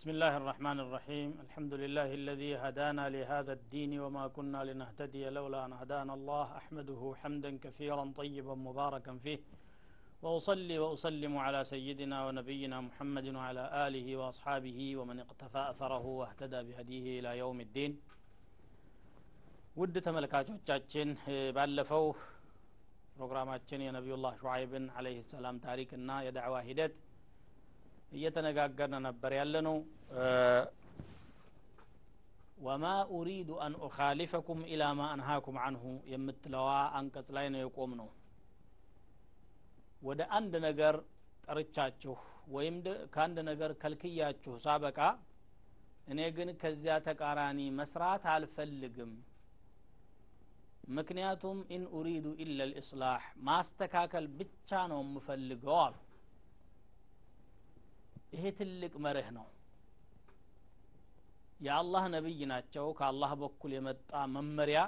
بسم الله الرحمن الرحيم الحمد لله الذي هدانا لهذا الدين وما كنا لنهتدي لولا أن هدانا الله أحمده حمدا كثيرا طيبا مباركا فيه وأصلي وأسلم على سيدنا ونبينا محمد وعلى آله وأصحابه ومن اقتفى أثره واهتدى بهديه إلى يوم الدين ውድ ተመልካቾቻችን ባለፈው ፕሮግራማችን የነቢዩላህ ሹዓይብን አለህ ሰላም ታሪክና የዳዕዋ ሂደት እየተነጋገርን ነበር ያለነው وما أريد أن أخالفكم إلى ما أنهاكم عنه የምትለዋ አንቀጽ ላይ ነው የቆምነው ወደ አንድ ነገር ጠርቻችሁ ወይም ከአንድ ነገር ከልክያችሁ ሳበቃ እኔ ግን ከዚያ ተቃራኒ መስራት አልፈልግም። ምክንያቱም إن أريد إلا الإصلاح ማስተካከል ብቻ ነው የምፈልገው አሉ ይሄ ትልቅ መርህ ነው። የአላህ ነቢይ ናቸው። ከአላህ በኩል የመጣ መመሪያ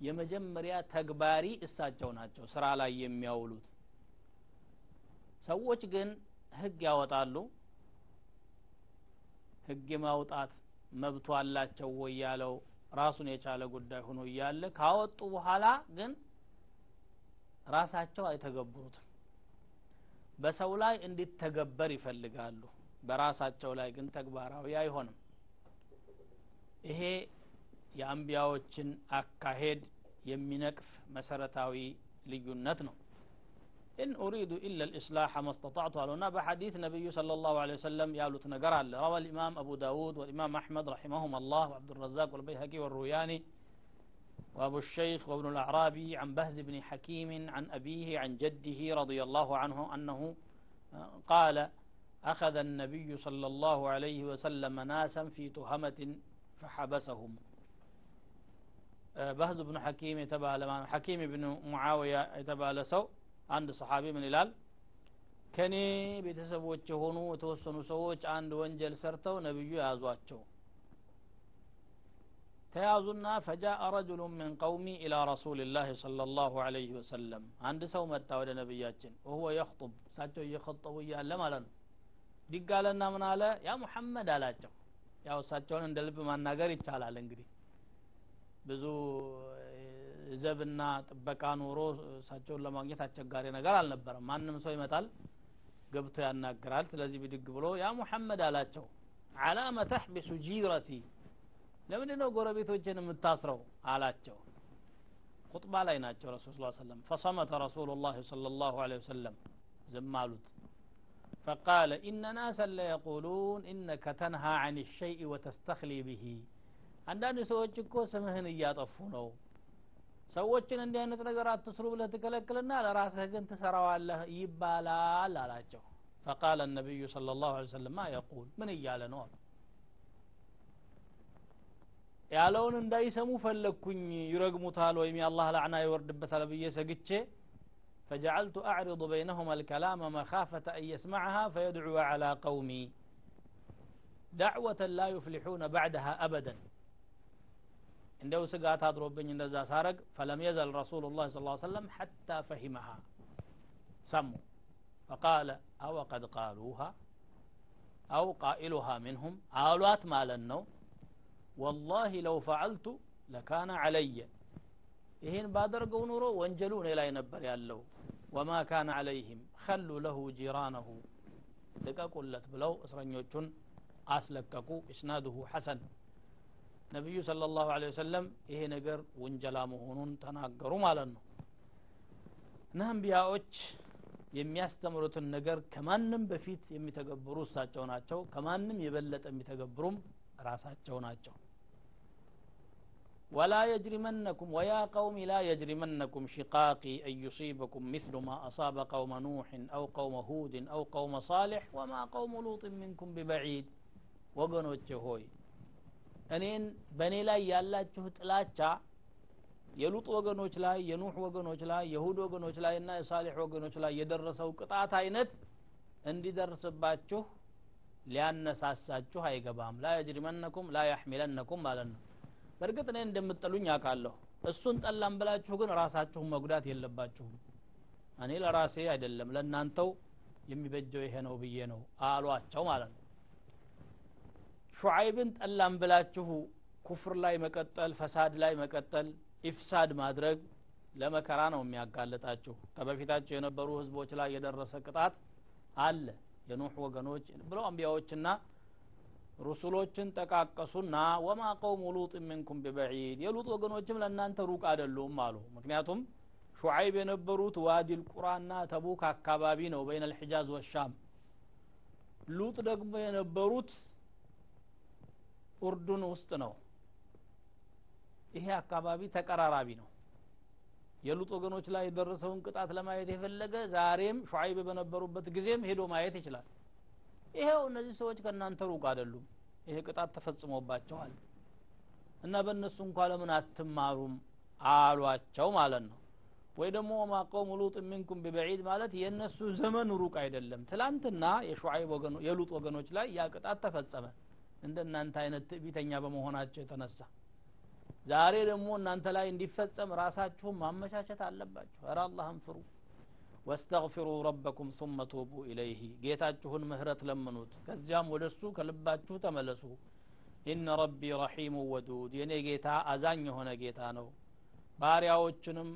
የመጀመሪያ ተግባሪ እሳቸው ናቸው ስራ ላይ የሚያውሉት። ሰዎች ግን ህግ ያወጣሉ። ህግ የማውጣት መብቱ አላቸው ወይ ያለው ራሱን የቻለ ጉዳይ ሆኖ እያለ ካወጡ በኋላ ግን ራሳቸው አይተገብሩትም። በሰው ላይ እንዲተገበር ይፈልጋሉ በራሳቸው ላይ ግን ተግባራዊ አይሆንም ይሄ የአንቢያዎችን አካሄድ የሚነቅፍ መሰረታዊ ልዩነት ነው إن أريد إلا الإصلاح ما استطعت ألونا بحديث النبي صلى الله عليه وسلم يالوت نقر روى الإمام أبو داود والإمام أحمد رحمهم الله وعبد الرزاق والبيهقي والروياني وأبو الشيخ وابن الأعرابي عن بهز بن حكيم عن أبيه عن جده رضي الله عنه أنه قال أخذ النبي صلى الله عليه وسلم ناسا في تهمة فحبسهم. آه، بهز بن حكيم تبع حكيم بن معاوية تبع لسو عند صحابي من الال كني بيتسب وجهونو وتوسن سوج عند وانجل سرتو نبي يازواتشو تيازونا فجاء رجل من قومي إلى رسول الله صلى الله عليه وسلم عند سومتا ولا نبياتشن وهو يخطب ساتو يخطب ويا لما لن ዲጋለና ምን አለ? ያ ሙሐመድ አላቸው። ያው እሳቸውን እንደ ልብ ማናገር ይቻላል እንግዲህ። ብዙ ዘብና ጥበቃ ኖሮ እሳቸውን ለማግኘት አስቸጋሪ ነገር አልነበረም። ማንም ሰው ይመጣል ገብቶ ያናግራል። ስለዚህ ብድግ ብሎ ያ ሙሐመድ አላቸው አላመ ተሕቢሱ ጂረቲ ለምንድ ነው ጎረቤቶችን የምታስረው? አላቸው። ኹጥባ ላይ ናቸው ረሱል ስ ሰለም ፈሰመተ ረሱሉ ላህ صለ ላሁ ለ ወሰለም። ዝም አሉት فقال إن ناسا ليقولون إنك تنهى عن الشيء وتستخلي به. አንዳንድ ሰዎች እኮ ስምህን እያጠፉ ነው። ሰዎችን እንዲህ አይነት ነገር አትስሩ ብለህ ትከለክልና ለራስህ ግን ትሰራዋለህ ይባላል አላቸው። فقال النبي صلى الله عليه وسلم ما እያለ ነው አሉ። ያለውን እንዳይሰሙ ፈለግኩኝ ይረግሙታል ወይም የአላህ ላዕና ይወርድበታል ብዬ ሰግቼ فجعلت أعرض بينهما الكلام مخافة أن يسمعها فيدعو على قومي. دعوة لا يفلحون بعدها أبدا. عنده سقات هذا ربنا عند سارق فلم يزل رسول الله صلى الله عليه وسلم حتى فهمها. سموا. فقال أو قد قالوها؟ أو قائلها منهم؟ قالوات ما لنو والله لو فعلت لكان علي. ይህን ባደርገው ኑሮ ወንጀሉ እኔ ላይ ነበር ያለው። ወማ ካነ ዐለይህም ከሉ ለሁ ጂራነሁ ልቀቁለት ብለው እስረኞቹን አስለቀቁ። ኢስናድሁ ሐሰን። ነቢዩ ላሁ ለ ወሰለም ይሄ ነገር ውንጀላ መሆኑን ተናገሩ ማለት ነው። እና አንቢያዎች የሚያስተምሩትን ነገር ከማንም በፊት የሚተገብሩ እሳቸው ናቸው። ከማንም የበለጠ የሚተገብሩም ራሳቸው ናቸው ولا يجرمنكم ويا قوم لا يجرمنكم شقاقي أن يصيبكم مثل ما أصاب قوم نوح أو قوم هود أو قوم صالح وما قوم لوط منكم ببعيد وقنوت هوي እኔን በእኔ ላይ ያላችሁ ጥላቻ የሉጥ ወገኖች ላይ የኑህ ወገኖች ላይ የሁድ ወገኖች ላይ እና የሳሌሕ ወገኖች ላይ የደረሰው ቅጣት አይነት እንዲደርስባችሁ ሊያነሳሳችሁ አይገባም ላ የጅሪመነኩም ላ ያሕሚለነኩም ማለት ነው በእርግጥ እኔ እንደምጠሉኝ አውቃለሁ። እሱን ጠላም ብላችሁ ግን ራሳችሁን መጉዳት የለባችሁም። እኔ ለራሴ አይደለም ለእናንተው የሚበጀው ይሄ ነው ብዬ ነው አሏቸው ማለት ነው። ሹዓይብን ጠላም ብላችሁ كفر ላይ መቀጠል فساد ላይ መቀጠል إفساد ማድረግ ለመከራ ነው የሚያጋልጣችሁ። ከበፊታቸው የነበሩ ህዝቦች ላይ የደረሰ ቅጣት አለ። የኑህ ወገኖች ብለው አንቢያዎችና ሩሱሎችን ጠቃቀሱና وما قوم لوط منكم ببعيد የሉጥ ወገኖችም ለእናንተ ሩቅ አይደሉም አሉ። ምክንያቱም ሹዓይብ የነበሩት ዋዲል ቁራና ተቡክ አካባቢ ነው بين الحجاز والشام። ሉጥ ደግሞ የነበሩት ኡርዱን ውስጥ ነው። ይሄ አካባቢ ተቀራራቢ ነው። የሉጥ ወገኖች ላይ የደረሰውን ቅጣት ለማየት የፈለገ ዛሬም ሹዓይብ በነበሩበት ጊዜም ሄዶ ማየት ይችላል ይሄው እነዚህ ሰዎች ከእናንተ ሩቅ አይደሉም። ይሄ ቅጣት ተፈጽሞባቸዋል። እና በእነሱ እንኳ ለምን አትማሩም? አሏቸው ማለት ነው። ወይ ደግሞ ወማ ቀውሙ ሉጥ ሚንኩም ቢበዒድ ማለት የእነሱ ዘመን ሩቅ አይደለም። ትላንትና የሹዓይብ ወገኖ የሉጥ ወገኖች ላይ ያ ቅጣት ተፈጸመ። እንደ እናንተ አይነት ትዕቢተኛ በመሆናቸው የተነሳ። ዛሬ ደግሞ እናንተ ላይ እንዲፈጸም ራሳችሁን ማመቻቸት አለባችሁ። እረ አላህን ፍሩ ወስተግፊሩ ረበኩም ثم ቱቡ ኢለይህ ጌታችሁን ምህረት ለምኑት። ከዚያም ወደ እሱ ከልባችሁ ተመለሱ። ኢነ ረቢ ረሒሙ ወዱድ። የኔ ጌታ አዛኝ የሆነ ጌታ ነው። ባሪያዎቹንም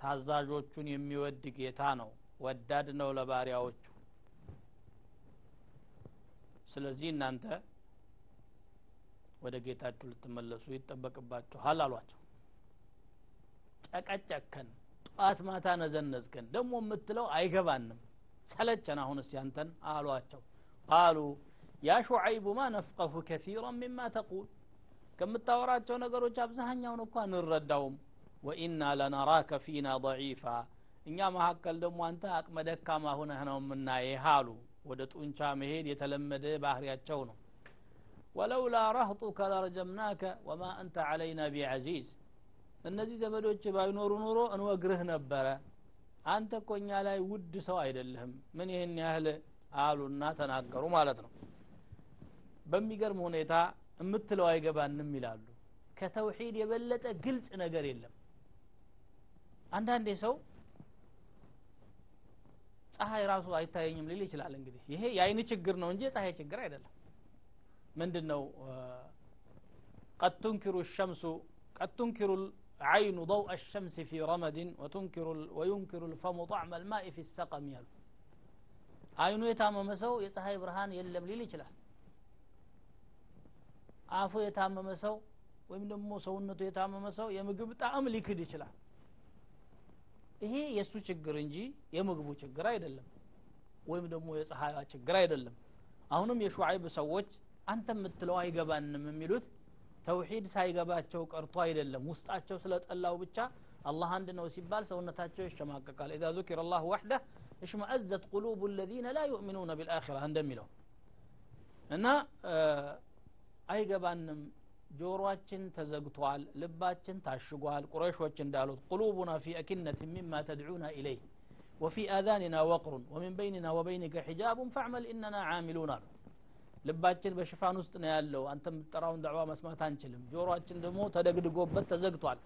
ታዛዦቹን የሚወድ ጌታ ነው። ወዳድ ነው ለባሪያዎቹ። ስለዚህ እናንተ ወደ ጌታችሁ ልትመለሱ ይጠበቅባችኋል አሏቸው። ጨቀጨከን ጠዋት ማታ ነዘነዝከን። ደግሞ የምትለው አይገባንም። ሰለቸን አሁንስ ያንተን አሏቸው። ቃሉ ያ ሹዓይቡ ማ ነፍቀሁ ከሲራን ሚማ ተቁል። ከምታወራቸው ነገሮች አብዛኛውን እኳ እንረዳውም ወኢና ለነራከ ፊና ضዒፋ። እኛ መካከል ደግሞ አንተ አቅመ ደካማ ሁነህ ነው የምናየህ አሉ። ወደ ጡንቻ መሄድ የተለመደ ባህሪያቸው ነው። ወለውላ ረህጡከ ለረጀምናከ ወማ አንተ ዓለይና ቢዐዚዝ እነዚህ ዘመዶች ባይኖሩ ኑሮ እንወግርህ ነበረ። አንተ እኮ ላይ ውድ ሰው አይደለህም። ምን ይህን ያህል አሉና ተናገሩ ማለት ነው። በሚገርም ሁኔታ እምትለው አይገባንም ይላሉ። ከተውሂድ የበለጠ ግልጽ ነገር የለም። አንዳንዴ ሰው ፀሐይ ራሱ አይታየኝም ሊል ይችላል። እንግዲህ ይሄ የአይን ችግር ነው እንጂ የፀሐይ ችግር አይደለም። ምንድን ነው ቀድ ሸምሱ ቀድ العين ضوء الشمس في رمد وتنكر وينكر الفم طعم الماء في السقم ያሉ አይኑ የታመመ ሰው የፀሐይ ብርሃን የለም ሊል ይችላል አፉ የታመመ ሰው ወይም ደግሞ ሰውነቱ የታመመ ሰው የምግብ ጣዕም ሊክድ ይችላል ይሄ የእሱ ችግር እንጂ የምግቡ ችግር አይደለም ወይም ደግሞ የፀሐይዋ ችግር አይደለም አሁንም የሹዓይብ ሰዎች አንተ የምትለው አይገባንም የሚሉት ተውሂድ ሳይገባቸው ቀርቶ አይደለም ውስጣቸው ስለጠላው ብቻ አላህ አንድ ነው ሲባል ሰውነታቸው ይሸማቀቃል ኢዛ ذكر الله وحده اشمأزت قلوب الذين لا يؤمنون بالآخرة እንደሚለው እና አይገባንም ጆሮአችን ተዘግቷል ልባችን ታሽጓል ቁረይሾች እንዳሉት ቁሉቡና ፊ አኪነት ሚማ ተድዑና ኢለይህ ወፊ አዛኒና ወቅሩን ወሚን በይንና ወበይኒከ ሒጃቡን ፈዕመል ኢነና ዓሚሉን አሉ ልባችን በሽፋን ውስጥ ነው ያለው። አንተ የምትጠራውን ዳዕዋ መስማት አንችልም። ጆሮአችን ደግሞ ተደግድጎበት ተዘግቷል።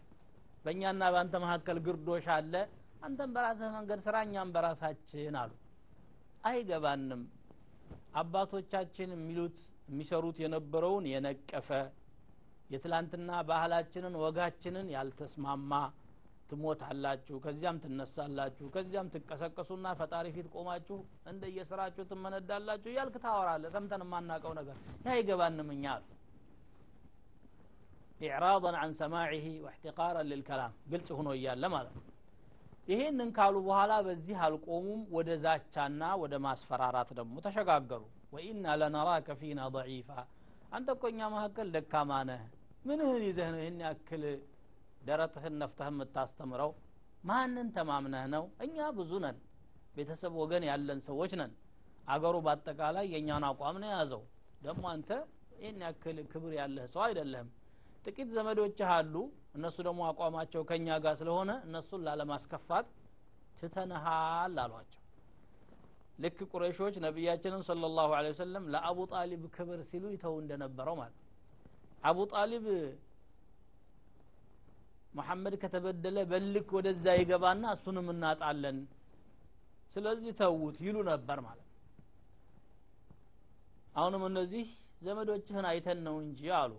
በእኛና በአንተ መካከል ግርዶሽ አለ። አንተም በራስህ መንገድ ስራ እኛም በራሳችን አሉ። አይገባንም። አባቶቻችን የሚሉት የሚሰሩት የነበረውን የነቀፈ የትላንትና ባህላችንን ወጋችንን ያልተስማማ ትሞታላችሁ ከዚያም ትነሳላችሁ ከዚያም ትቀሰቀሱና ፈጣሪ ፊት ቆማችሁ እንደየስራችሁ ትመነዳላችሁ እያልክ ታወራለ ሰምተን የማናቀው ነገር ይህ አይገባንም እኛ አሉ። ኢዕራضን አን ሰማዒህ ወእሕትቃራን ልልከላም ግልጽ ሁኖ እያለ ማለት ይሄንን ካሉ በኋላ በዚህ አልቆሙም። ወደ ዛቻና ወደ ማስፈራራት ደግሞ ተሸጋገሩ። ወኢና ለነራከ ፊና ضዒፋ። አንተ እኮ እኛ መካከል ደካማ ነህ። ምንህን ይዘህ ነው ይህን ያክል ደረትህን ነፍተህ የምታስተምረው ማንን ተማምነህ ነው? እኛ ብዙ ነን። ቤተሰብ ወገን ያለን ሰዎች ነን። አገሩ በአጠቃላይ የእኛን አቋም ነው የያዘው። ደግሞ አንተ ይህን ያክል ክብር ያለህ ሰው አይደለህም። ጥቂት ዘመዶችህ አሉ። እነሱ ደግሞ አቋማቸው ከእኛ ጋር ስለሆነ እነሱን ላለማስከፋት ትተንሃል አሏቸው። ልክ ቁረሾች ነቢያችንን ለ ላሁ ወሰለም ለአቡ ጣሊብ ክብር ሲሉ ይተው እንደነበረው ማለት አቡ ጣሊብ መሐመድ ከተበደለ በልክ ወደዛ ይገባና እሱንም እናጣለን። ስለዚህ ተዉት ይሉ ነበር ማለት አሁንም እነዚህ ዘመዶችህን አይተን ነው እንጂ አሉ።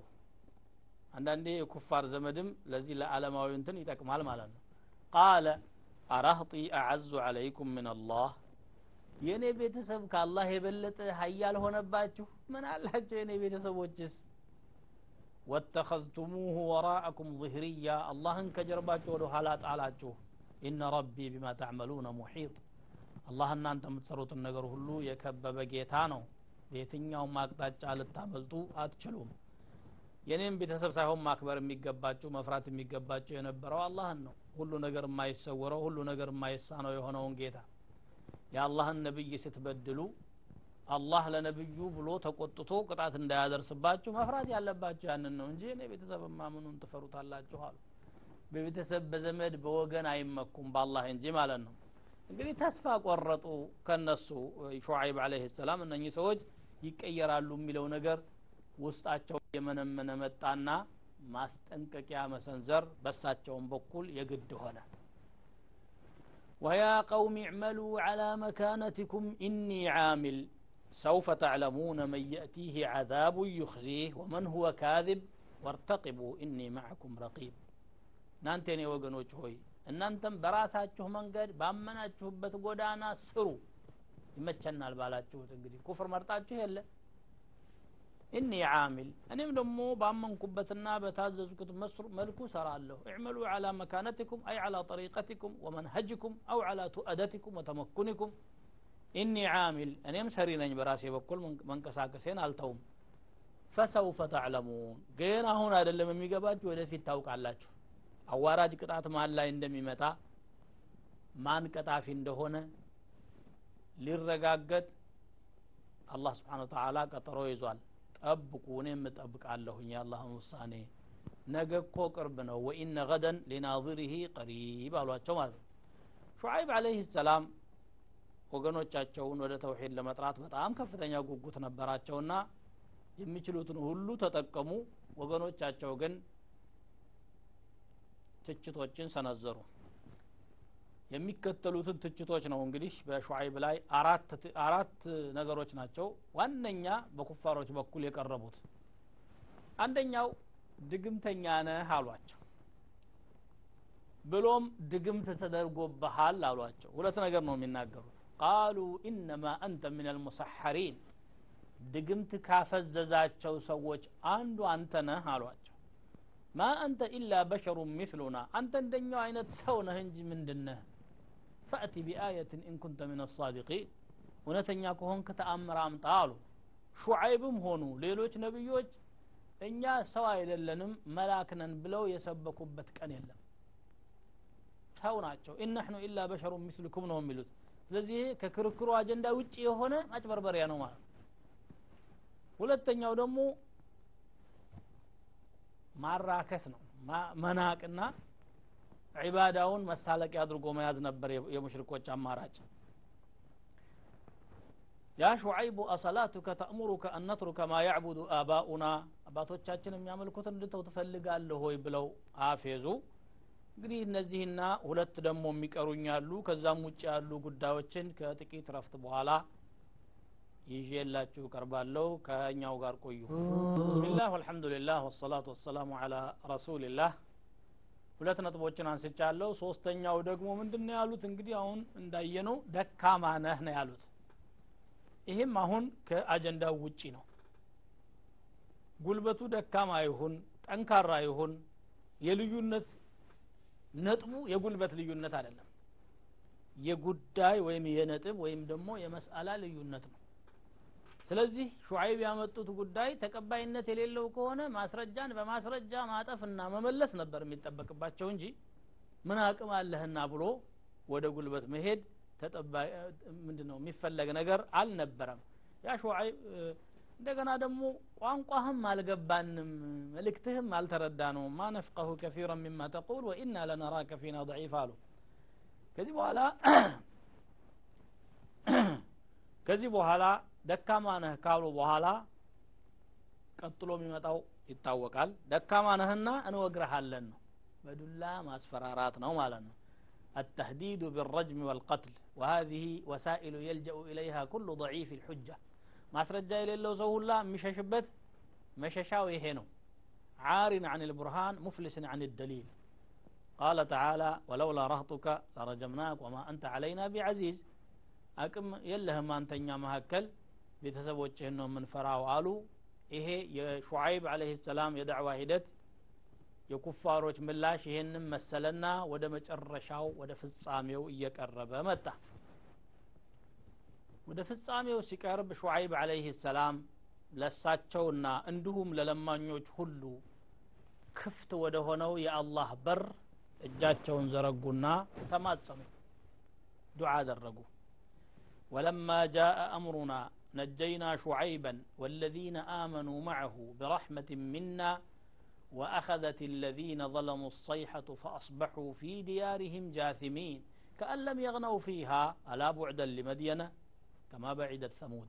አንዳንዴ የኩፋር ዘመድም ለዚህ ለዓለማዊ እንትን ይጠቅማል ማለት ነው። ቃለ አራህጢ አዐዙ ዐለይኩም ምን አላህ? የእኔ ቤተሰብ ከአላህ የበለጠ ሀያል ሆነባችሁ? ምን አላቸው የእኔ ቤተሰቦችስ ወተኸዝቱሙሁ ወራአኩም ظህርያ አላህን ከጀርባችሁ ወደ ኋላ ጣላችሁ ኢነ ረቢ ቢማ ተዕመሉነ ሙሒጥ አላህ እናንተ የምትሰሩትን ነገር ሁሉ የከበበ ጌታ ነው በየትኛውም አቅጣጫ ልታመልጡ አትችሉም የኔም ቤተሰብ ሳይሆን ማክበር የሚገባችሁ መፍራት የሚገባችሁ የነበረው አላህን ነው ሁሉ ነገር የማይሰወረው ሁሉ ነገር የማይሳነው የሆነውን ጌታ የአላህን ነብይ ስትበድሉ አላህ ለነብዩ ብሎ ተቆጥቶ ቅጣት እንዳያደርስባችሁ መፍራት ያለባችሁ ያንን ነው እንጂ እኔ ቤተሰብ ማምኑን ትፈሩታላችሁ አሉ በቤተሰብ በዘመድ በወገን አይመኩም በአላህ እንጂ ማለት ነው እንግዲህ ተስፋ ቆረጡ ከነሱ ሹዓይብ አለህ ሰላም እነኚህ ሰዎች ይቀየራሉ የሚለው ነገር ውስጣቸው የመነመነ መጣና ማስጠንቀቂያ መሰንዘር በሳቸውም በኩል የግድ ሆነ ويا قوم اعملوا على مكانتكم إني عامل سوف تعلمون من يأتيه عذاب يخزيه ومن هو كاذب وارتقبوا إني معكم رقيب እናንተ የኔ ወገኖች ሆይ እናንተም በራሳችሁ መንገድ ባመናችሁበት ጎዳና ስሩ ይመቸናል ባላችሁት እንግዲህ ኩፍር መርጣችሁ የለ እኒ ዓሚል እኔም ደግሞ ባመንኩበትና በታዘዝኩት መልኩ ሰራለሁ እዕመሉ ዓላ መካነትኩም አይ ዓላ ጠሪቀትኩም ወመንሀጅኩም አው ዓላ ቱአደትኩም ወተመኩንኩም ኢኒ ዓሚል እኔም ሰሪ ነኝ በራሴ በኩል መንቀሳቀሴን አልተውም። ፈሰውፈ ተዕለሙን ግን አሁን አይደለም የሚገባችሁ ወደፊት ታውቃላችሁ። አዋራጅ ቅጣት መሀል ላይ እንደሚመጣ ማን ቀጣፊ እንደሆነ ሊረጋገጥ አላህ ስብሓን ተዓላ ቀጠሮ ይዟል። ጠብቁ እኔም እጠብቃለሁኝ የአላህን ውሳኔ። ነገ እኮ ቅርብ ነው። ወኢነ ገደን ሊናظሪህ ቀሪብ አሏቸው ማለት ነው። ሹዓይብ አለይህ ሰላም ወገኖቻቸውን ወደ ተውሒድ ለመጥራት በጣም ከፍተኛ ጉጉት ነበራቸውና የሚችሉትን ሁሉ ተጠቀሙ። ወገኖቻቸው ግን ትችቶችን ሰነዘሩ። የሚከተሉትን ትችቶች ነው እንግዲህ በሹዓይብ ላይ አራት ነገሮች ናቸው። ዋነኛ በኩፋሮች በኩል የቀረቡት። አንደኛው ድግምተኛ ነህ አሏቸው። ብሎም ድግምት ተደርጎብሃል አሏቸው። ሁለት ነገር ነው የሚናገሩት ቃሉ ኢነማ አንተ ምን አልሙሰሐሪን ድግምት ካፈዘዛቸው ሰዎች አንዱ አንተ ነህ አሏቸው። ማ አንተ ኢላ በሸሩ ሚስሉና አንተ እንደኛው አይነት ሰው ነህ እንጂ ምንድነህ ፈእቲ ቢአየትን ኢንኩንተ ምን አሳዲቂን እውነተኛ ከሆንክ ተአምር አምጣ አሉ። ሹዓይብም ሆኑ ሌሎች ነቢዮች እኛ ሰው አይደለንም መላክ ነን ብለው የሰበኩበት ቀን የለም። ሰው ናቸው። ኢነሕኑ ኢላ በሸሩ ሚስልኩም ነው የሚሉት ስለዚህ ከክርክሩ አጀንዳ ውጭ የሆነ ማጭበርበሪያ ነው ማለት ሁለተኛው ደግሞ ማራከስ ነው። መናቅና ዒባዳውን መሳለቂያ አድርጎ መያዝ ነበር የሙሽሪኮች አማራጭ። ያ ሹዓይቡ አሰላቱከ ተእሙሩከ አን ነትሩከ ማ ያዕቡዱ አባኡና አባቶቻችን የሚያመልኩትን እንድተው ትፈልጋለህ ሆይ ብለው አፌዙ እንግዲህ እነዚህና ሁለት ደግሞ የሚቀሩኝ ያሉ ከዛም ውጭ ያሉ ጉዳዮችን ከጥቂት ረፍት በኋላ ይዤላችሁ ቀርባለሁ ከእኛው ጋር ቆዩ። ብስሚላህ ወልሐምዱሊላህ ወሰላቱ ወሰላሙ አላ ረሱልላህ ሁለት ነጥቦችን አንስቻለሁ። ሶስተኛው ደግሞ ምንድን ነው ያሉት? እንግዲህ አሁን እንዳየነው ደካማ ነህ ነው ያሉት። ይህም አሁን ከአጀንዳው ውጪ ነው። ጉልበቱ ደካማ ይሁን ጠንካራ ይሁን የልዩነት ነጥቡ የጉልበት ልዩነት አይደለም። የጉዳይ ወይም የነጥብ ወይም ደግሞ የመስአላ ልዩነት ነው። ስለዚህ ሹዓይብ ያመጡት ጉዳይ ተቀባይነት የሌለው ከሆነ ማስረጃን በማስረጃ ማጠፍና መመለስ ነበር የሚጠበቅባቸው እንጂ ምን አቅም አለህና ብሎ ወደ ጉልበት መሄድ ምንድን ነው የሚፈለግ ነገር አልነበረም። ያ እንደገና ደግሞ ቋንቋህም አልገባንም መልእክትህም አልተረዳ ነው ማ ነፍቀሁ ከፊራ ሚማ ተቁል ወኢና ለነራከ ፊና ضعيف አሉ ከዚህ በኋላ ከዚህ በኋላ ደካማ ነህ ካሉ በኋላ ቀጥሎ የሚመጣው ይታወቃል ደካማ ነህና እንወግረሃለን ነው በዱላ ማስፈራራት ነው ማለት ነው التهديد بالرجم والقتل وهذه وسائل يلجأ إليها كل ضعيف الحجة ማስረጃ የሌለው ሰው ሁላ የሚሸሽበት መሸሻው ይሄ ነው ዓሪን አን ልቡርሃን ሙፍሊስን አን ደሊል قال تعالى ولولا رهطك لرجمناك وما أنت علينا بعزيز አቅም የለህም አንተኛ መካከል ቤተሰቦችህን ነው የምንፈራው አሉ ይሄ የሹዓይብ አለህ ሰላም የዳዕዋ ሂደት የኩፋሮች ምላሽ ይሄንን መሰለና ወደ መጨረሻው ወደ ፍጻሜው እየቀረበ መጣ ወደ ፍጻሜው ሲቀርብ ሹዓይብ አለይህ ሰላም ለሳቸውና እንዲሁም ለለማኞች ሁሉ ክፍት ወደ ሆነው የአላህ በር እጃቸውን ዘረጉና ተማጸኑ ዱዓ አደረጉ ولما جاء أمرنا نجينا شعيبا والذين آمنوا معه برحمة منا وأخذت الذين ظلموا الصيحة فأصبحوا في ديارهم جاثمين كأن لم يغنوا فيها ألا بعدا لمدينة ከማ በዒደት ሰሙድ?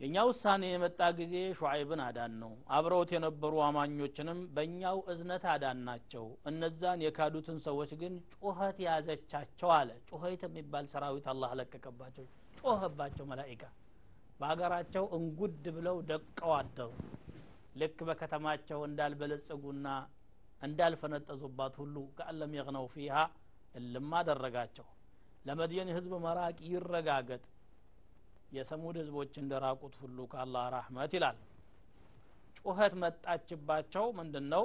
የእኛ ውሳኔ የመጣ ጊዜ ሹዓይብን አዳን ነው። አብረውት የነበሩ አማኞችንም በእኛው እዝነት አዳን ናቸው። እነዛን የካዱትን ሰዎች ግን ጩኸት ያዘቻቸው አለ። ጩኸት የሚባል ሰራዊት አላህ ለቀቀባቸው። ጮኸባቸው መላይካ በሀገራቸው እንጉድ ብለው ደቀው አደሩ። ልክ በከተማቸው እንዳልበለጸጉና እንዳልፈነጠዙባት ሁሉ ከአለም የግነው ፊሃ እልም አደረጋቸው። ለመድየን ህዝብ መራቅ ይረጋገጥ። የሰሙድ ህዝቦች እንደራቁት ሁሉ ከአላህ ራህመት ይላል። ጩኸት መጣችባቸው ምንድን ነው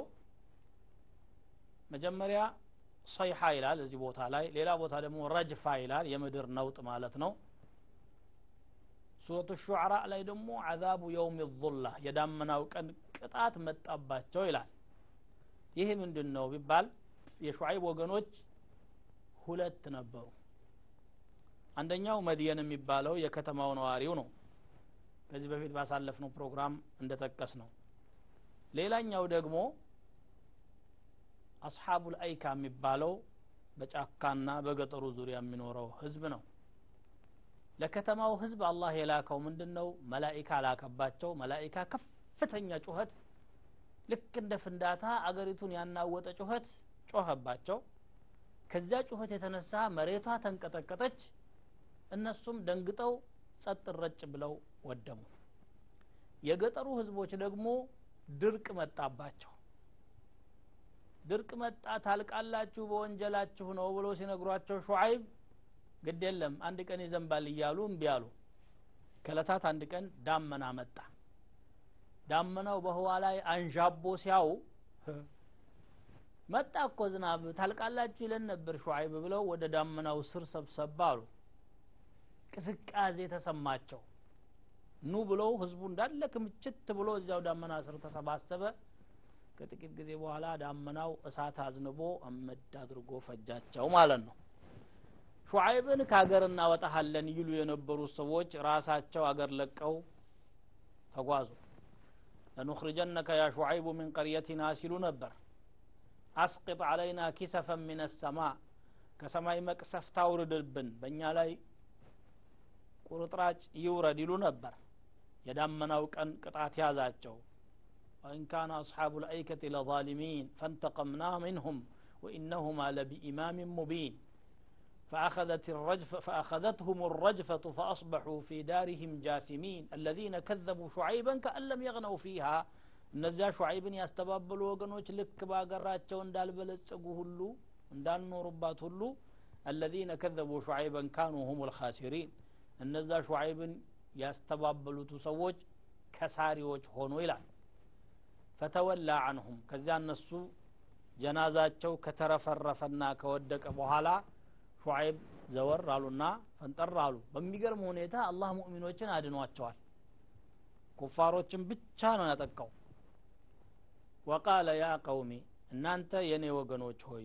መጀመሪያ ሰይሓ ይላል እዚህ ቦታ ላይ ሌላ ቦታ ደግሞ ረጅፋ ይላል። የምድር ነውጥ ማለት ነው። ሱረቱ ሹዕራ ላይ ደግሞ አዛቡ የውም ዙላ የዳመናው ቀን ቅጣት መጣባቸው ይላል። ይህ ምንድን ነው ቢባል የሹዓይብ ወገኖች ሁለት ነበሩ አንደኛው መድየን የሚባለው የከተማው ነዋሪው ነው። ከዚህ በፊት ባሳለፍነው ፕሮግራም እንደጠቀስ ነው ሌላኛው ደግሞ አስሓቡል አይካ የሚባለው በጫካና በገጠሩ ዙሪያ የሚኖረው ህዝብ ነው። ለከተማው ህዝብ አላህ የላከው ምንድን ነው መላኢካ ላከባቸው። መላኢካ ከፍተኛ ጩኸት ልክ እንደ ፍንዳታ አገሪቱን ያናወጠ ጩኸት ጮኸባቸው። ከዚያ ጩኸት የተነሳ መሬቷ ተንቀጠቀጠች እነሱም ደንግጠው ጸጥ ረጭ ብለው ወደሙ። የገጠሩ ህዝቦች ደግሞ ድርቅ መጣባቸው። ድርቅ መጣ ታልቃላችሁ በወንጀላችሁ ነው ብሎ ሲነግሯቸው ሹዓይብ ግድ የለም አንድ ቀን ይዘንባል እያሉ እምቢ አሉ። ከለታት አንድ ቀን ዳመና መጣ። ዳመናው በህዋ ላይ አንዣቦ ሲያው መጣ እኮ ዝናብ ታልቃላችሁ ይለን ነበር ሹዓይብ ብለው ወደ ዳመናው ስር ሰብሰብ አሉ ቅስቃዜ ተሰማቸው። ኑ ብለው ህዝቡ እንዳለ ክምችት ብሎ እዚያው ዳመና ስር ተሰባሰበ። ከጥቂት ጊዜ በኋላ ዳመናው እሳት አዝንቦ አመድ አድርጎ ፈጃቸው ማለት ነው። ሹዓይብን ከሀገር እናወጣሃለን ይሉ የነበሩ ሰዎች ራሳቸው አገር ለቀው ተጓዙ። ለኑኽርጀነከ ያ ሹዓይቡ ምን ቀርየቲና ሲሉ ነበር። አስቅጥ አለይና ኪሰፈን ምን ሰማ ከሰማይ መቅሰፍት አውርድብን በእኛ ላይ ቁርጥራጭ ይውረድ ይሉ ነበር የዳመናው ቀን ቅጣት ያዛቸው وإن كان أصحاب الأيكة لظالمين فانتقمنا منهم وإنهما لبإمام مبين فأخذت الرجف فأخذتهم الرجفة فأصبحوا في دارهم جاثمين الذين كذبوا شعيبا كأن لم يغنوا فيها እነዚያ ሹዓይብን ያስተባበሉ ወገኖች ልክ ባገራቸው እንዳልበለጸጉ ሁሉ እንዳልኖሩባት ሁሉ አለዚነ ከዘቡ ሹዓይበን ካኑ ሁም ልካሲሪን እነዛ ሹዓይብን ያስተባበሉቱ ሰዎች ከሳሪዎች ሆኑ ይላል። ፈተወላ አንሁም። ከዚያ እነሱ ጀናዛቸው ከተረፈረፈና ከወደቀ በኋላ ሹዓይብ ዘወር አሉና ፈንጠር አሉ። በሚገርም ሁኔታ አላህ ሙእሚኖችን አድኗቸዋል። ኩፋሮችን ብቻ ነው ያጠቃው። ወቃለ ያ ቀውሚ እናንተ የእኔ ወገኖች ሆይ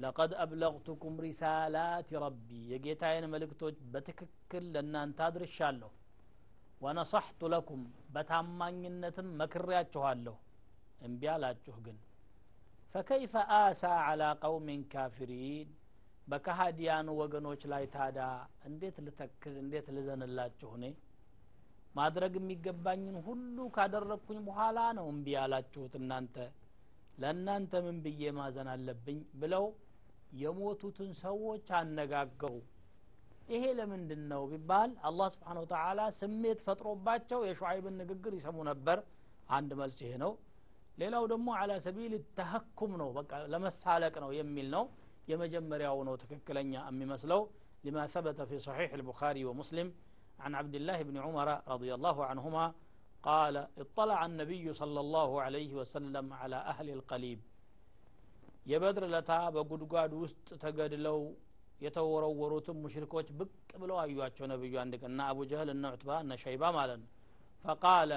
ለቀድ አብለግቱኩም ሪሳላት ረቢ የጌታዬን መልእክቶች በትክክል ለእናንተ አድርሻለሁ። ወነሰሕቱ ለኩም በታማኝነትም መክሬያችኋለሁ። እምቢ አላችሁ ግን። ፈከይፈ አሳ አላ ቀውሚን ካፊሪን በከሃዲያኑ ወገኖች ላይ ታዳ እንዴት ልተክዝ እንዴት ልዘንላችሁ እኔ? ማድረግ የሚገባኝን ሁሉ ካደረግኩኝ በኋላ ነው እምቢ ያላችሁት እናንተ። ለእናንተ ምን ብዬ ማዘን አለብኝ? ብለው የሞቱትን ሰዎች አነጋገሩ ይሄ ለምንድን ነው ቢባል አላህ ስብሓን ወተላ ስሜት ፈጥሮባቸው የሹዓይብን ንግግር ይሰሙ ነበር አንድ መልስ ይሄ ነው ሌላው ደግሞ አላ ሰቢል ተሀኩም ነው በቃ ለመሳለቅ ነው የሚል ነው የመጀመሪያው ነው ትክክለኛ የሚመስለው لما ثبت في صحيح البخاري ومسلم عن عبد الله بن عمر رضي الله عنهما قال اطلع النبي صلى الله عليه وسلم على أهل القليب የበድር ለታ በጉድጓድ ውስጥ ተገድለው የተወረወሩትም ሙሽሪኮች ብቅ ብለው አዩቸው ነብዩ አንድ ቀን። እና አቡ ጀህል እነ ዑትባ እነ ሸይባ ማለት ነው። ፈቃለ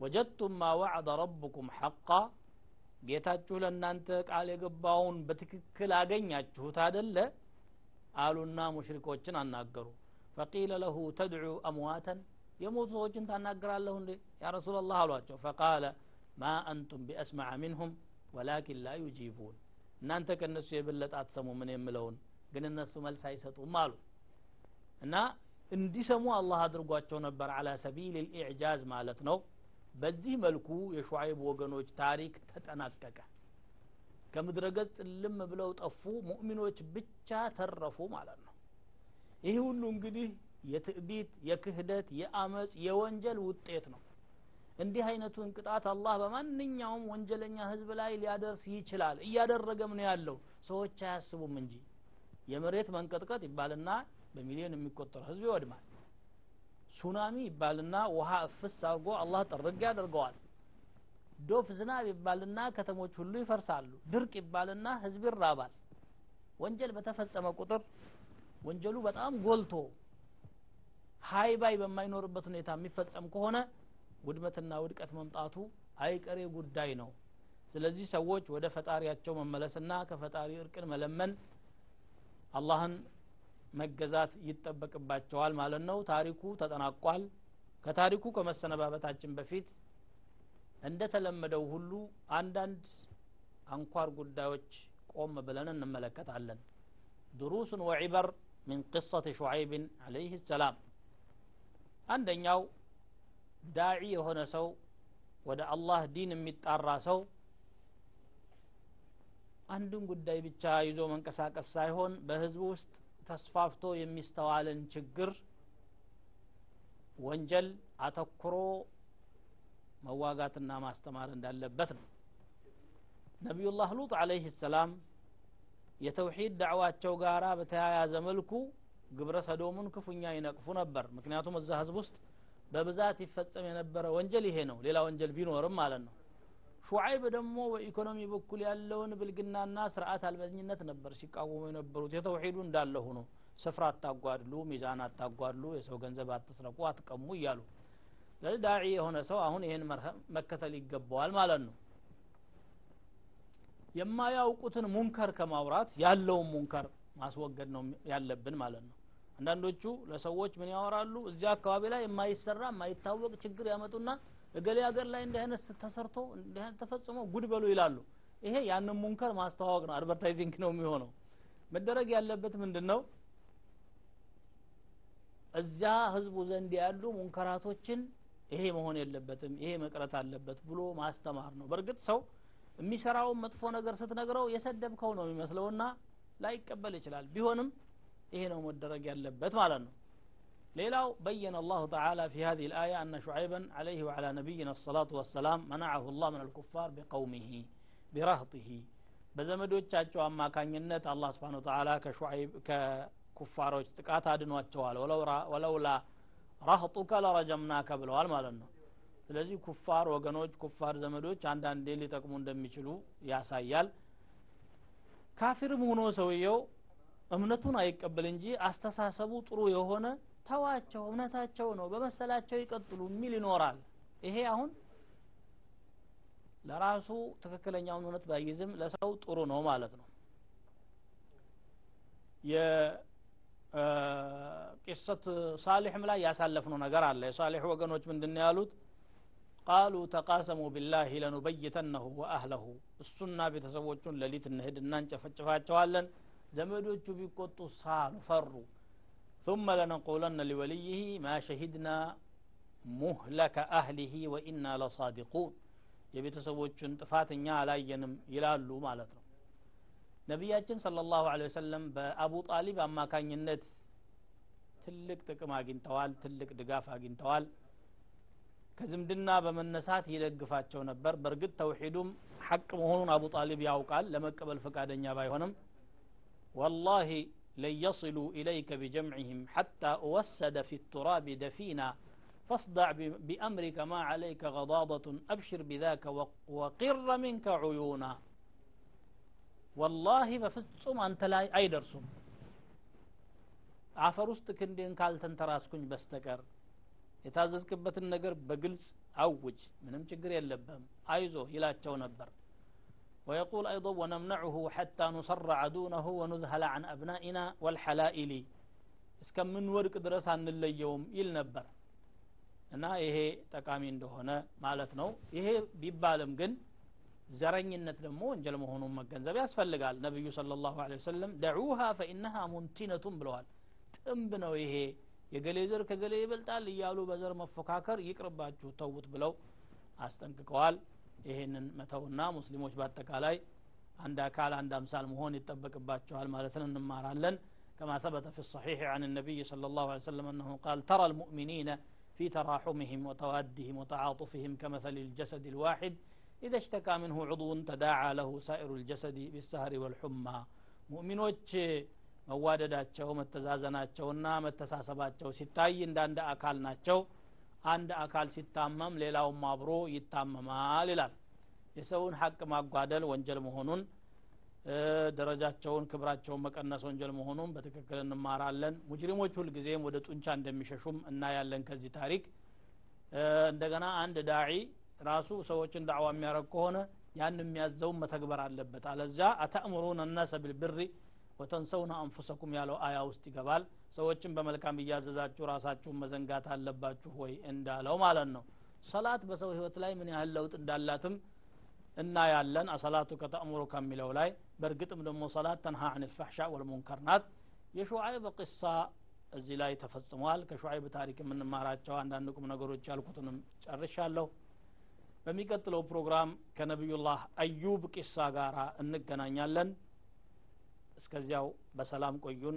ወጀድቱም ማ ወዕደ ረብኩም ሐቃ። ጌታችሁ ለእናንተ ቃል የገባውን በትክክል አገኛችሁት አደለ አሉና ሙሽሪኮችን አናገሩ። ፈቂለ ለሁ ተድዑ አምዋተን። የሞቱ ሰዎችን ታናግራለሁ እንዴ? ያ ረሱላላህ አሏቸው። ፈቃለ ማ አንቱም ቢአስማዐ ሚንሁም ወላኪን ላ ዩጂቡን እናንተ ከእነሱ የበለጠ አትሰሙ ምን የምለውን ግን እነሱ መልስ አይሰጡም አሉ። እና እንዲሰሙ አላህ አድርጓቸው ነበር አላ ሰቢል ልኢዕጃዝ ማለት ነው። በዚህ መልኩ የሹዓይብ ወገኖች ታሪክ ተጠናቀቀ። ከምድረ ገጽ ልም ብለው ጠፉ ሙእሚኖች ብቻ ተረፉ ማለት ነው። ይህ ሁሉ እንግዲህ የትዕቢት የክህደት የአመፅ የወንጀል ውጤት ነው እንዲህ አይነቱን ቅጣት አላህ በማንኛውም ወንጀለኛ ህዝብ ላይ ሊያደርስ ይችላል። እያደረገም ነው ያለው። ሰዎች አያስቡም እንጂ። የመሬት መንቀጥቀጥ ይባልና በሚሊዮን የሚቆጠር ህዝብ ይወድማል። ሱናሚ ይባልና ውሃ እፍስ አድርጎ አላህ ጥርግ ያደርገዋል። ዶፍ ዝናብ ይባልና ከተሞች ሁሉ ይፈርሳሉ። ድርቅ ይባልና ህዝብ ይራባል። ወንጀል በተፈጸመ ቁጥር ወንጀሉ በጣም ጎልቶ ሀይ ባይ በማይኖርበት ሁኔታ የሚፈጸም ከሆነ ውድመትና ውድቀት መምጣቱ አይቀሬ ጉዳይ ነው። ስለዚህ ሰዎች ወደ ፈጣሪያቸው መመለስና ከፈጣሪ እርቅን መለመን አላህን መገዛት ይጠበቅባቸዋል ማለት ነው። ታሪኩ ተጠናቋል። ከታሪኩ ከመሰነባበታችን በፊት እንደተለመደው ሁሉ አንዳንድ አንኳር ጉዳዮች ቆም ብለን እንመለከታለን። ድሩሱን ወዒበር ምን ቅሰት ሹዓይብን አለይህ ሰላም። አንደኛው ዳዒ የሆነ ሰው ወደ አላህ ዲን የሚጣራ ሰው አንድን ጉዳይ ብቻ ይዞ መንቀሳቀስ ሳይሆን በህዝቡ ውስጥ ተስፋፍቶ የሚስተዋልን ችግር ወንጀል አተኩሮ መዋጋትና ማስተማር እንዳለበት ነው። ነቢዩላህ ሉጥ አለይህ ሰላም የተውሂድ ዳዕዋቸው ጋራ በተያያዘ መልኩ ግብረ ሰዶሙን ክፉኛ ይነቅፉ ነበር። ምክንያቱም እዛ ህዝብ ውስጥ በብዛት ይፈጸም የነበረ ወንጀል ይሄ ነው። ሌላ ወንጀል ቢኖርም ማለት ነው። ሹዓይብ ደግሞ በኢኮኖሚ በኩል ያለውን ብልግናና ስርዓት አልበኝነት ነበር ሲቃወሙ የነበሩት። የተውሂዱ እንዳለ ሆኖ ስፍር አታጓድሉ ሚዛን አታጓድሉ የሰው ገንዘብ አትስረቁ አትቀሙ እያሉ ስለዚህ داعي የሆነ ሰው አሁን ይህን መከተል ይገባዋል ማለት ነው። የማያውቁትን منكر ከማውራት ያለውን منكر ማስወገድ ነው ያለብን ማለት ነው አንዳንዶቹ ለሰዎች ምን ያወራሉ? እዚያ አካባቢ ላይ የማይሰራ የማይታወቅ ችግር ያመጡና እገሌ ሀገር ላይ እንዲህ አይነት ተሰርቶ እንዲህ አይነት ተፈጽሞ ጉድ በሉ ይላሉ። ይሄ ያንን منكر ማስተዋወቅ ነው advertising ነው የሚሆነው። መደረግ ያለበት ምንድን ነው እዚያ ህዝቡ ዘንድ ያሉ ሙንከራቶችን ይሄ መሆን የለበትም ይሄ መቅረት አለበት ብሎ ማስተማር ነው። በእርግጥ ሰው የሚሰራውን መጥፎ ነገር ስትነግረው የሰደብከው ነው የሚመስለውና ላይቀበል ይችላል። ቢሆንም ይሄ ነው መደረግ ያለበት ማለት ነው ሌላው በየነ الله تعالى في هذه الآية أن شعيبا عليه وعلى نبينا الصلاة والسلام منعه الله من الكفار بقومه برهطه በዘመዶቻቸው አማካኝነት አላህ ስብሓን ወተላ ከሹዓይብ ከኩፋሮች ጥቃት አድኗቸዋል ወለውላ ራህጡከ ለረጀምናከ ብለዋል ማለት ነው ስለዚህ ኩፋር ወገኖች ኩፋር ዘመዶች አንዳንዴ ሊጠቅሙ እንደሚችሉ ያሳያል ካፊርም ሆኖ ሰውየው እምነቱን አይቀበል እንጂ አስተሳሰቡ ጥሩ የሆነ ተዋቸው እምነታቸው ነው በመሰላቸው ይቀጥሉ የሚል ይኖራል። ይሄ አሁን ለራሱ ትክክለኛውን እውነት ባይዝም ለሰው ጥሩ ነው ማለት ነው። የቂሰት ሳሊሕም ላይ ያሳለፍነው ነገር አለ። የሳሊሕ ወገኖች ምንድን ያሉት? ቃሉ ተቃሰሙ ቢላሂ ለኑበይተነሁ ወአህለሁ። እሱና ቤተሰቦቹን ሌሊት እንሄድና እንጨፈጭፋቸዋለን ዘመዶቹ ቢቆጡ ሳሉ ፈሩ ثم لنقولن لوليه ما شهدنا مهلك أهله وإنا لصادقون የቤተሰቦቹን ጥፋት እኛ አላየንም ይላሉ ማለት ነው ነቢያችን صلى الله عليه وسلم በአቡ ጣሊብ አማካኝነት ትልቅ ጥቅም አግኝተዋል ትልቅ ድጋፍ አግኝተዋል ከዝምድና በመነሳት ይደግፋቸው ነበር በእርግጥ ተውሒዱም ሐቅ መሆኑን አቡ ጣሊብ ያውቃል ለመቀበል ፈቃደኛ ባይሆንም ወላሂ لن يصلوا إليك بجمعهم حتى أوسد في التراب دفينا فاصدع بأمرك ما عليك غضاضة أبشر بذاك وقر منك عيونا والله بفصم أنت لا أي درسم አፈር ውስጥ ክንዴን ካልተንተራስኩኝ በስተቀር የታዘዝክበትን ነገር በግልጽ አውጅ ምንም ችግር የለብህም አይዞ ይላቸው ነበር ويقول أيضا ونمنعه حتى نصرع دونه ونذهل عن أبنائنا والحلائل እስከምን ወድቅ ድረስ አንለየውም ይል ነበር እና ይሄ ጠቃሚ እንደሆነ ማለት ነው ይሄ ቢባልም ግን ዘረኝነት ደግሞ ወንጀል መሆኑን መገንዘብ ያስፈልጋል ነቢዩ ስለ ላሁ ወሰለም ደዑሃ ፈኢነሃ ሙንቲነቱን ብለዋል ጥንብ ነው ይሄ የገሌ ዘር ከገሌ ይበልጣል እያሉ በዘር መፎካከር ይቅርባችሁ ተውት ብለው አስጠንቅቀዋል ይሄንን መተውና ሙስሊሞች በአጠቃላይ አንድ አካል አንድ አምሳል መሆን ይጠበቅባቸዋል ነው። እንማራለን። كما ثبت في الصحيح عن النبي صلى الله عليه وسلم أنه قال ترى المؤمنين في تراحمهم وتوادهم وتعاطفهم كمثل الجسد الواحد إذا اشتكى منه عضو تداعى له سائر الجسد بالسهر والحمى مؤمنوች መዋደዳቸው መተዛዘናቸውና መተሳሰባቸው ستاين እንዳንድ አካል ናቸው። አንድ አካል ሲታመም ሌላውም አብሮ ይታመማል ይላል። የሰውን ሀቅ ማጓደል ወንጀል መሆኑን ደረጃቸውን ክብራቸውን መቀነስ ወንጀል መሆኑን በትክክል እንማራለን። ሙጅሪሞች ሁልጊዜም ወደ ጡንቻ እንደሚሸሹም እናያለን ከዚህ ታሪክ። እንደገና አንድ ዳዒ ራሱ ሰዎችን ዳዕዋ የሚያደረግ ከሆነ ያን የሚያዘውን መተግበር አለበት። አለዚያ አተእምሩን እነሰ ቢልብሪ ወተንሰውነ አንፉሰኩም ያለው አያ ውስጥ ይገባል ሰዎችን በመልካም እያዘዛችሁ ራሳችሁን መዘንጋት አለባችሁ ወይ እንዳለው ማለት ነው። ሰላት በሰው ህይወት ላይ ምን ያህል ለውጥ እንዳላትም እናያለን። አሰላቱ ከተእምሩ ከሚለው ላይ በእርግጥም ደግሞ ሰላት ተንሃ አን ልፋሕሻ ወልሙንከር ናት። የሹዓይብ ቅሳ እዚህ ላይ ተፈጽሟል። ከሹዓይብ ታሪክ የምንማራቸው አንዳንድ ቁም ነገሮች ያልኩትንም ጨርሻለሁ። በሚቀጥለው ፕሮግራም ከነቢዩላህ አዩብ ቂሳ ጋር እንገናኛለን። እስከዚያው በሰላም ቆዩን